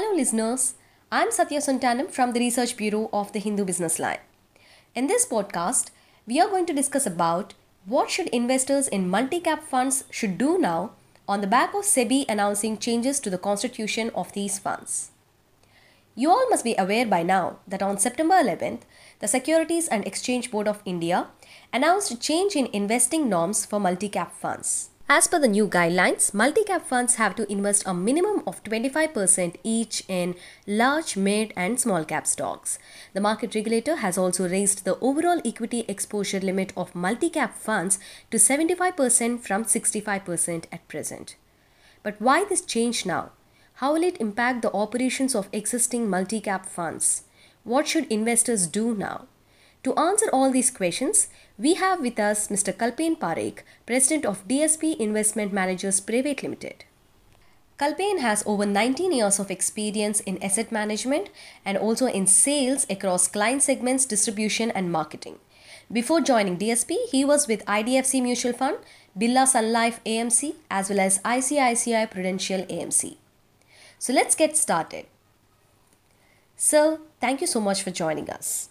Hello, listeners. I'm Satya Sontanam from the Research Bureau of the Hindu Business Line. In this podcast, we are going to discuss about what should investors in multi-cap funds should do now on the back of SEBI announcing changes to the constitution of these funds. You all must be aware by now that on September 11th, the Securities and Exchange Board of India announced a change in investing norms for multi-cap funds. As per the new guidelines, multi-cap funds have to invest a minimum of 25% each in large, mid and small cap stocks. The market regulator has also raised the overall equity exposure limit of multi-cap funds to 75% from 65% at present. But why this change now? How will it impact the operations of existing multi-cap funds? What should investors do now? To answer all these questions, we have with us Mr. Kalpen Parekh, President of DSP Investment Managers Private Limited. Kalpen has over 19 years of experience in asset management and also in sales across client segments, distribution, and marketing. Before joining DSP, he was with IDFC Mutual Fund, Birla Sun Life AMC, as well as ICICI Prudential AMC. So let's get started. Sir, thank you so much for joining us.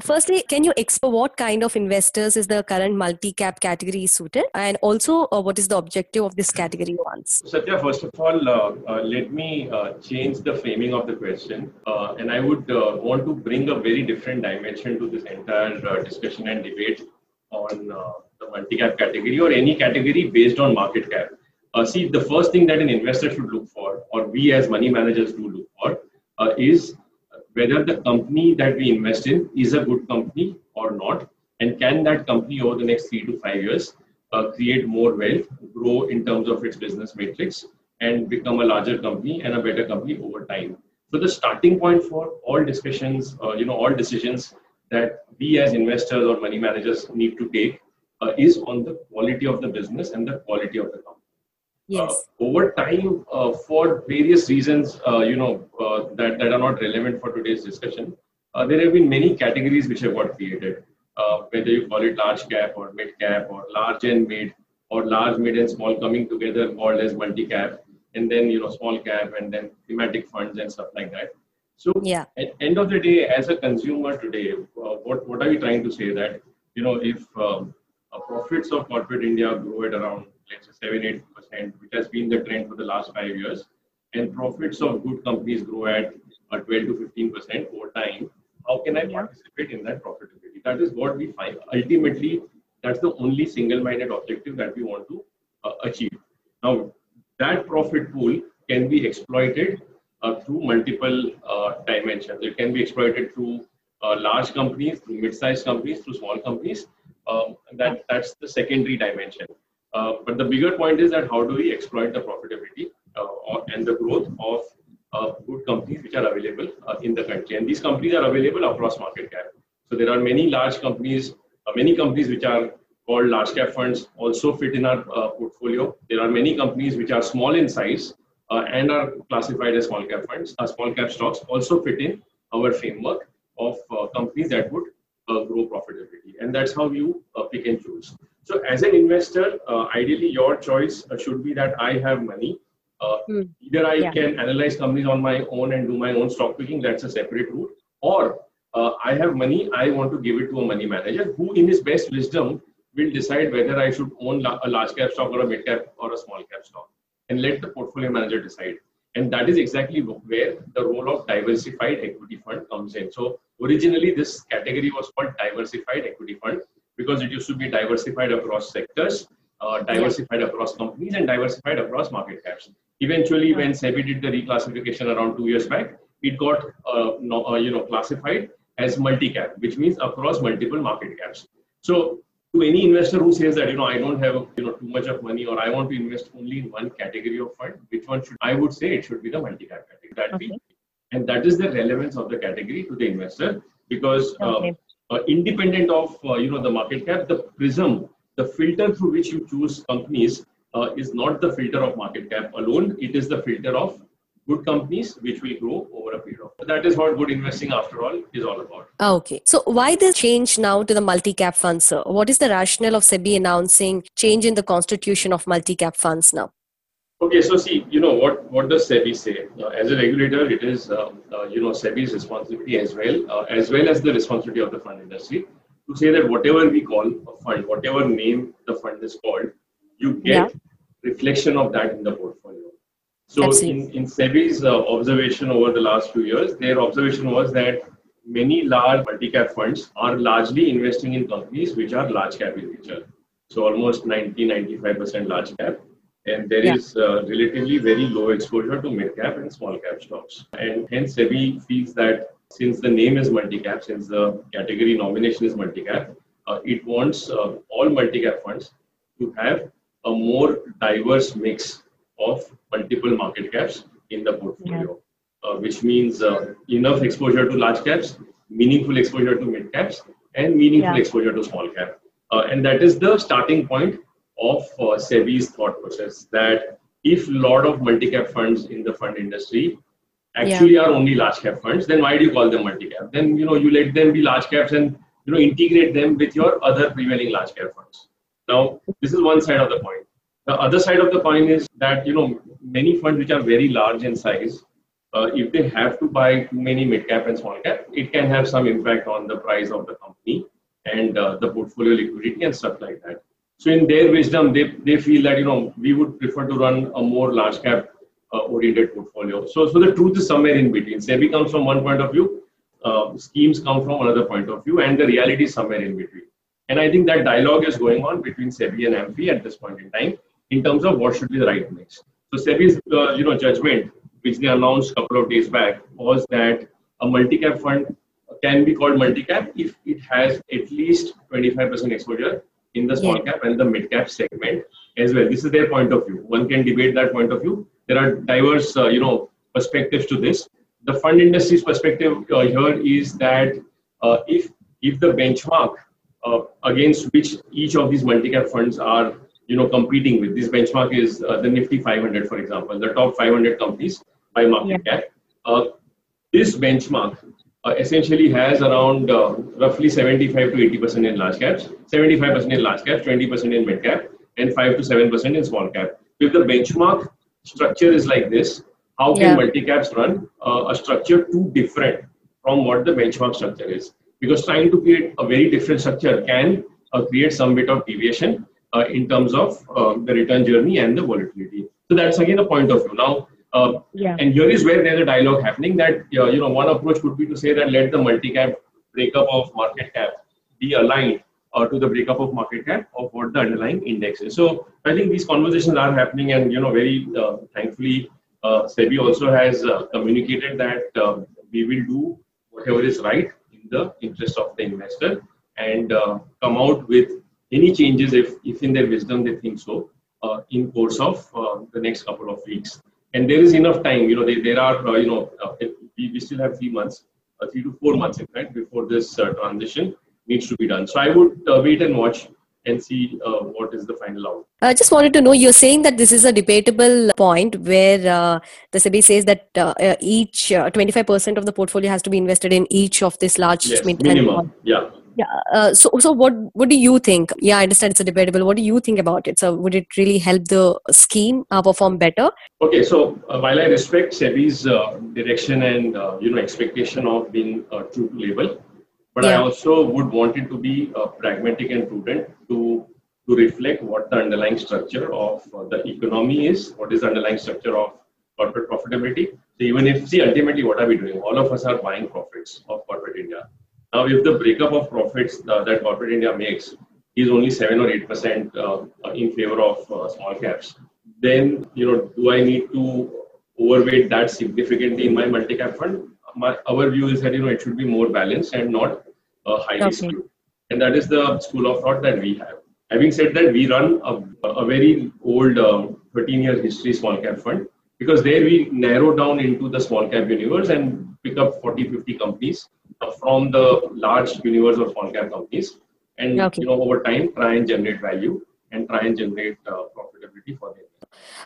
Firstly, can you explain what kind of investors is the current multi-cap category suited, and also uh, what is the objective of this category once? Satya, first of all, uh, uh, let me uh, change the framing of the question, uh, and I would uh, want to bring a very different dimension to this entire discussion and debate on the multi-cap category or any category based on market cap. see, the first thing that an investor should look for, or we as money managers do look for, is whether the company that we invest in is a good company or not, and can that company over the next three to five years uh, create more wealth, grow in terms of its business matrix, and become a larger company and a better company over time. So the starting point for all discussions, uh, you know, all decisions that we as investors or money managers need to take uh, is on the quality of the business and the quality of the company. Yes. Uh, over time, uh, for various reasons, uh, you know, that, that are not relevant for today's discussion, there have been many categories which have got created. whether you call it large cap or mid cap or large and mid or large, mid and small coming together called as multi cap and then you know small cap and then thematic funds and stuff like that so yeah at end of the day as a consumer today uh, what what are we trying to say that you know if um, uh, profits of corporate india grow at around let's say 7 8%, which has been the trend for the last five years. And profits of good companies grow at uh, 12 to 15% over time. How can I participate in that profitability? That is what we find. Ultimately, that's the only single minded objective that we want to uh, achieve. Now, that profit pool can be exploited uh, through multiple uh, dimensions. It can be exploited through uh, large companies, through mid-sized companies, through small companies. Um, that that's the secondary dimension. Uh, but the bigger point is that how do we exploit the profitability uh, and the growth of uh, good companies which are available uh, in the country. And these companies are available across market cap. So there are many large companies, uh, many companies which are called large cap funds also fit in our portfolio. There are many companies which are small in size and are classified as small cap funds. small cap stocks also fit in our framework of companies that would grow profitability. And that's how you pick and choose. So as an investor, uh, ideally your choice uh, should be that I have money. Uh, mm. Either I yeah. can analyze companies on my own and do my own stock picking, that's a separate route. Or uh, I have money, I want to give it to a money manager who in his best wisdom will decide whether I should own a large cap stock or a mid cap or a small cap stock and let the portfolio manager decide. And that is exactly where the role of diversified equity fund comes in. So originally this category was called diversified equity fund because it used to be diversified across sectors, uh, diversified yeah. across companies, and diversified across market caps. Eventually, when SEBI did the reclassification around two years back, it got uh, no, uh, you know classified as multi-cap, which means across multiple market caps. So, to any investor who says that you know I don't have you know too much of money or I want to invest only in one category of fund, which one should I would say it should be the multi-cap category. That okay. be, and that is the relevance of the category to the investor because uh, okay uh, independent of uh, you know the market cap, the prism, the filter through which you choose companies uh, is not the filter of market cap alone. It is the filter of good companies which will grow over a period of that is what good investing after all is all about. Okay. So why the change now to the multi-cap funds sir? What is the rationale of sebi announcing change in the constitution of multi-cap funds now Okay, so see, you know what what does SEBI say? Uh, as a regulator, it is uh, uh, you know SEBI's responsibility as well, uh, as well as the responsibility of the fund industry to say that whatever we call a fund, whatever name the fund is called, you get yeah. reflection of that in the portfolio. So in, in SEBI's uh, observation over the last few years, their observation was that many large multi-cap funds are largely investing in companies which are large cap in nature. So almost 90-95% large cap and there yeah. is uh, relatively very low exposure to mid cap and small cap stocks. And hence, SEBI feels that since the name is multi cap, since the category nomination is multi cap, uh, it wants uh, all multi cap funds to have a more diverse mix of multiple market caps in the portfolio, yeah. Uh, which means uh, enough exposure to large caps, meaningful exposure to mid caps, and meaningful yeah. exposure to small cap. Uh, and that is the starting point of uh, SEBI's thought process that if a lot of multi-cap funds in the fund industry actually yeah. are only large cap funds, then why do you call them multi-cap? Then you know you let them be large caps and you know integrate them with your other prevailing large cap funds. Now this is one side of the coin. The other side of the coin is that you know many funds which are very large in size, uh, if they have to buy too many mid cap and small cap, it can have some impact on the price of the company and uh, the portfolio liquidity and stuff like that. So in their wisdom, they, they feel that, you know, we would prefer to run a more large cap uh, oriented portfolio. So, so the truth is somewhere in between. SEBI comes from one point of view, uh, schemes come from another point of view, and the reality is somewhere in between. And I think that dialogue is going on between SEBI and AMFI at this point in time in terms of what should be the right mix. So SEBI's, uh, you know, judgment, which they announced a couple of days back, was that a multi-cap fund can be called multi-cap if it has at least 25% exposure in the small cap and the mid cap segment as well. This is their point of view. One can debate that point of view. There are diverse, uh, you know, perspectives to this. The fund industry's perspective uh, here is that uh, if if the benchmark uh, against which each of these multi-cap funds are, you know, competing with, this benchmark is uh, the Nifty 500, for example, the top 500 companies by market yeah. cap. Uh, this benchmark uh, essentially has around uh, roughly 75 to 80 percent in large caps, 75 percent in large caps, 20 percent in mid cap, and 5 to 7 percent in small cap. If the benchmark structure is like this, how can yeah. multi caps run uh, a structure too different from what the benchmark structure is? Because trying to create a very different structure can uh, create some bit of deviation uh, in terms of uh, the return journey and the volatility. So that's again a point of view. Now, uh, yeah. And here is where there's a dialogue happening that uh, you know one approach could be to say that let the multi-cap breakup of market cap be aligned uh, to the breakup of market cap of what the underlying index is. So I think these conversations are happening, and you know very uh, thankfully uh, SEBI also has uh, communicated that we will do whatever is right in the interest of the investor and come out with any changes if, if in their wisdom they think so in course of the next couple of weeks and there is enough time. You know, they, there are uh, you know uh, we, we still have three months, uh, three to four months in fact before this uh, transition needs to be done. So I would wait and watch and see uh, what is the final outcome. I just wanted to know you're saying that this is a debatable point where the SEBI says that each 25% of the portfolio has to be invested in each of this large yes, minimum. Yeah. Yeah uh, so so what what do you think? Yeah i understand it's a debatable. What do you think about it? So would it really help the scheme uh, perform better? Okay so uh, while i respect sebi's uh, direction and uh, you know expectation of being uh, true to label but yeah. i also would want it to be pragmatic and prudent to to reflect what the underlying structure of the economy is what is the underlying structure of corporate profitability so even if see ultimately what are we doing all of us are buying profits of corporate india now, if the breakup of profits uh, that corporate India makes is only seven or eight percent uh, in favor of uh, small caps, then you know, do I need to overweight that significantly in my multi-cap fund? My, our view is that you know it should be more balanced and not uh, highly okay. skewed, and that is the school of thought that we have. Having said that, we run a, a very old uh, 13-year history small cap fund because there we narrow down into the small cap universe and pick up 40, 50 companies from the large universe of small cap companies and okay. you know over time try and generate value and try and generate uh, profitability for them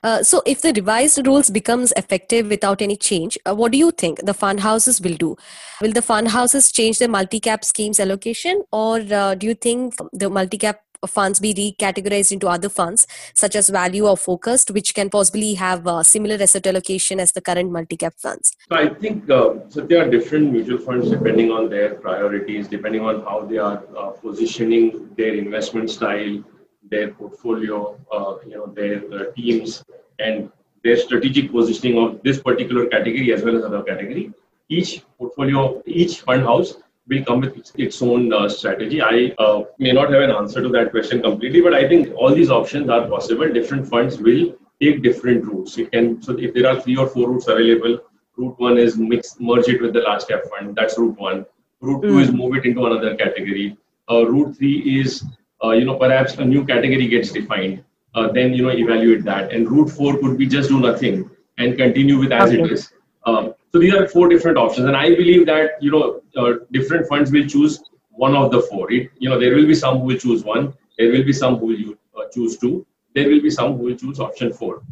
uh, so if the revised rules becomes effective without any change uh, what do you think the fund houses will do will the fund houses change the multi-cap schemes allocation or uh, do you think the multi-cap funds be recategorized into other funds, such as value or focused, which can possibly have a similar asset allocation as the current multi-cap funds? So I think uh, so there are different mutual funds depending on their priorities, depending on how they are uh, positioning their investment style, their portfolio, uh, you know, their uh, teams, and their strategic positioning of this particular category as well as other category. Each portfolio, each fund house will come with its, its own uh, strategy. I uh, may not have an answer to that question completely, but I think all these options are possible. Different funds will take different routes. You can so if there are three or four routes available, route one is mix merge it with the large cap fund. That's route one. Route mm. two is move it into another category. Uh, route three is you know perhaps a new category gets defined. Uh, then you know evaluate that. And route four could be just do nothing and continue with as okay. it is. Um, so these are four different options, and I believe that you know uh, different funds will choose one of the four. It, you know there will be some who will choose one, there will be some who will uh, choose two, there will be some who will choose option four.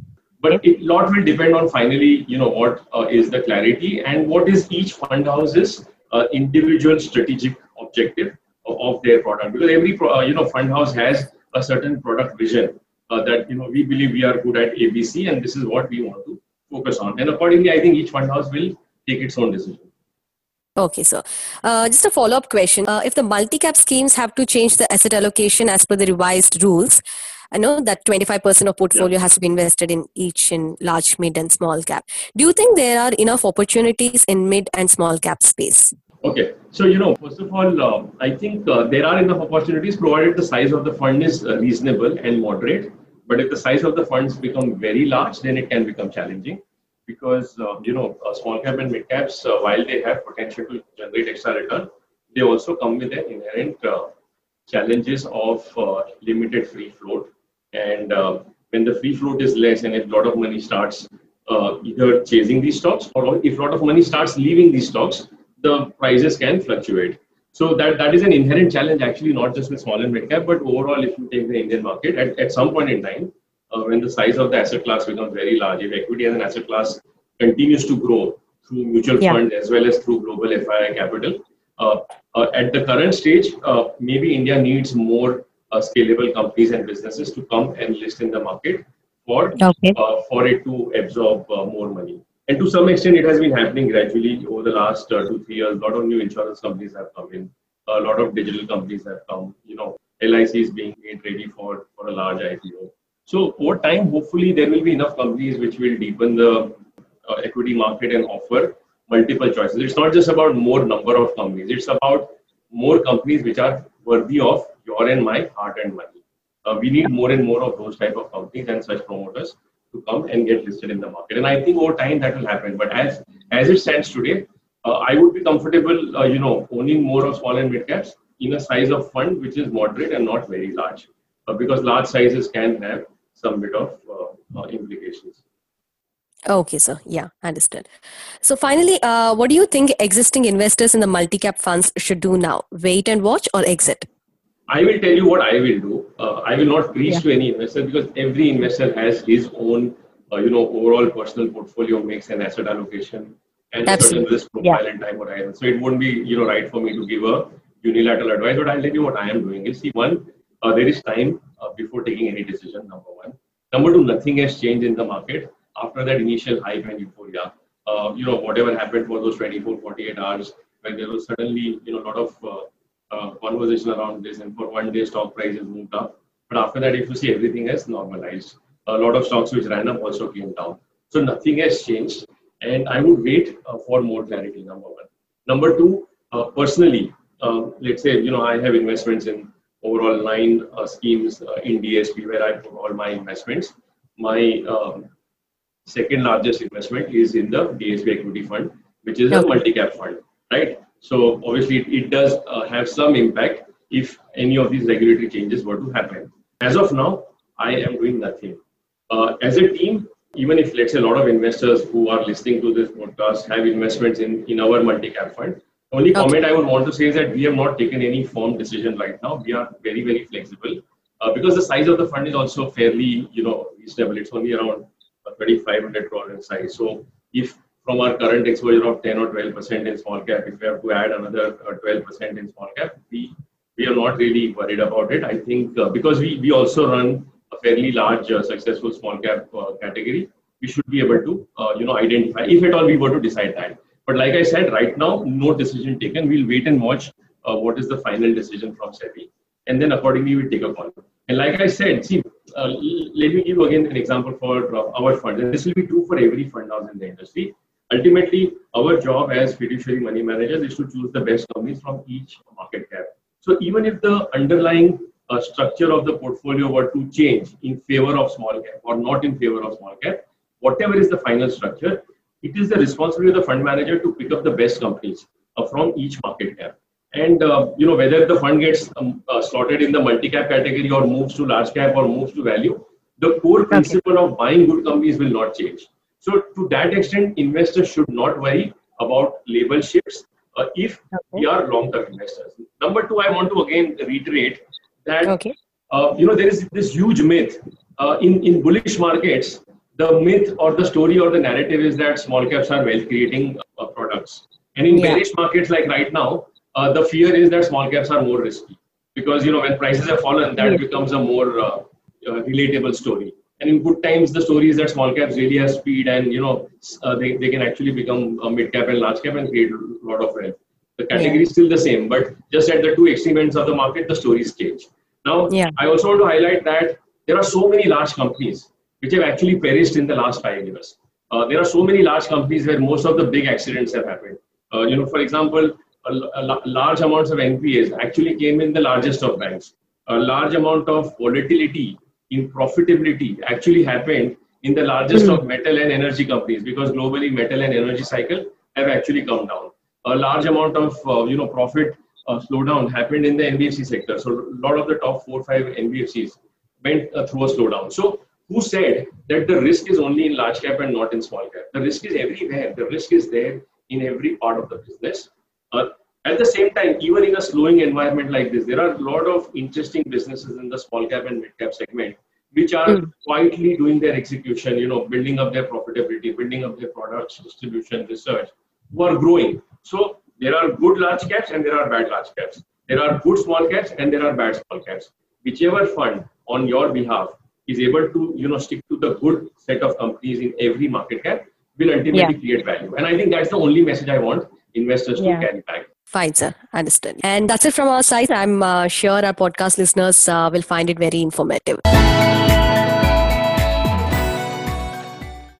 But a lot will depend on finally you know what uh, is the clarity and what is each fund house's uh, individual strategic objective of, their product because every uh, you know fund house has a certain product vision uh, that you know we believe we are good at ABC and this is what we want to focus on. And accordingly, I think each fund house will take its own decision. Okay, so uh, just a follow up question. Uh, if the multi cap schemes have to change the asset allocation as per the revised rules, I know that 25% of portfolio yeah. has to be invested in each in large, mid, and small cap. Do you think there are enough opportunities in mid and small cap space? Okay, so you know, first of all, uh, I think uh, there are enough opportunities provided the size of the fund is uh, reasonable and moderate. But if the size of the funds become very large, then it can become challenging because uh, you know uh, small cap and mid caps, uh, while they have potential to generate extra return, they also come with an inherent challenges of limited free float. And when the free float is less, and if a lot of money starts either chasing these stocks, or if a lot of money starts leaving these stocks, the prices can fluctuate. So that, that is an inherent challenge actually, not just with small and mid cap, but overall, if you take the Indian market, at, at some point in time, uh, when the size of the asset class becomes very large, if equity as an asset class continues to grow through mutual yeah. funds as well as through global FII capital, uh, uh, at the current stage, uh, maybe India needs more uh, scalable companies and businesses to come and list in the market for okay. Uh, for it to absorb more money. And to some extent, it has been happening gradually over the last uh, two, three years. A lot of new insurance companies have come in. A lot of digital companies have come. You know, LIC is being made ready for, for a large IPO. So over time, hopefully, there will be enough companies which will deepen the uh, equity market and offer multiple choices. It's not just about more number of companies. It's about more companies which are worthy of your and my heart and money. Uh, we need more and more of those type of companies and such promoters to come and get listed in the market. And I think over time that will happen. But as as it stands today, uh, I would be comfortable, uh, you know, owning more of small and mid caps in a size of fund which is moderate and not very large, uh, because large sizes can have some bit of uh, uh, implications. Okay, sir. Yeah, understood. So finally, uh, what do you think existing investors in the multi-cap funds should do now? Wait and watch or exit? I will tell you what I will do. Uh, I will not preach yeah. to any investor because every investor has his own, uh, you know, overall personal portfolio mix and asset allocation and Absolutely. certain risk profile yeah. and time horizon. So it won't be, you know, right for me to give a unilateral advice. But I'll tell you what I am doing. Is see, one, uh, there is time uh, before taking any decision. Number one. Number two, nothing has changed in the market after that initial hype and euphoria. Uh, you know, whatever happened for those 24, 48 hours when there was suddenly, you know, a lot of uh, conversation around this, and for one day stock prices moved up. But after that, if you see everything has normalized, a lot of stocks which ran up also came down. So nothing has changed, and I would wait uh, for more clarity. Number one. Number two, uh, personally, uh, let's say you know I have investments in overall nine uh, schemes uh, in DSP where I put all my investments. My um, second largest investment is in the DSP equity fund, which is okay. a multi-cap fund, right? So obviously, it, it does uh, have some impact if any of these regulatory changes were to happen. As of now, I am doing nothing. Uh, as a team, even if let's say a lot of investors who are listening to this podcast have investments in, in our multi-cap fund, only okay. comment I would want to say is that we have not taken any firm decision right now. We are very, very flexible uh, because the size of the fund is also fairly, you know, reasonable. It's only around 3,500 crore in size. So if from our current exposure of 10 or 12 percent in small cap, if we have to add another uh, 12 percent in small cap, we we are not really worried about it. I think uh, because we, we also run a fairly large uh, successful small cap uh, category, we should be able to uh, you know identify if at all we were to decide that. But like I said, right now no decision taken. We'll wait and watch uh, what is the final decision from SEBI, and then accordingly we take a call. And like I said, see, uh, let me give again an example for our fund, and this will be true for every fund house in the industry ultimately our job as fiduciary money managers is to choose the best companies from each market cap. So even if the underlying uh, structure of the portfolio were to change in favor of small cap or not in favor of small cap whatever is the final structure it is the responsibility of the fund manager to pick up the best companies uh, from each market cap. And uh, you know whether the fund gets um, uh, slotted in the multi cap category or moves to large cap or moves to value the core principle okay. of buying good companies will not change so to that extent, investors should not worry about label shifts uh, if okay. we are long-term investors. Number two, I want to again reiterate that okay. uh, you know there is this huge myth uh, in in bullish markets. The myth or the story or the narrative is that small caps are wealth-creating uh, products, and in yeah. bearish markets like right now, uh, the fear is that small caps are more risky because you know when prices have fallen, that yeah. becomes a more uh, relatable story. And in good times, the story is that small caps really have speed and, you know, uh, they, they can actually become a mid cap and large cap and create a lot of wealth. The category yeah. is still the same, but just at the two extreme ends of the market, the stories change. Now, yeah. I also want to highlight that there are so many large companies which have actually perished in the last five years. Uh, there are so many large companies where most of the big accidents have happened. Uh, you know, for example, a, a large amounts of NPAs actually came in the largest of banks. A large amount of volatility in profitability actually happened in the largest of metal and energy companies because globally metal and energy cycle have actually come down. A large amount of uh, you know profit uh, slowdown happened in the NBFC sector. So a lot of the top four five NBFCs went uh, through a slowdown. So who said that the risk is only in large cap and not in small cap? The risk is everywhere. The risk is there in every part of the business. Uh, at the same time, even in a slowing environment like this, there are a lot of interesting businesses in the small cap and mid cap segment which are mm. quietly doing their execution, you know, building up their profitability, building up their products, distribution, research, who are growing. So there are good large caps and there are bad large caps. There are good small caps and there are bad small caps. Whichever fund on your behalf is able to, you know, stick to the good set of companies in every market cap will ultimately yeah. create value. And I think that's the only message I want investors yeah. to carry back. Fine, sir. Understood. And that's it from our side. I'm uh, sure our podcast listeners uh, will find it very informative.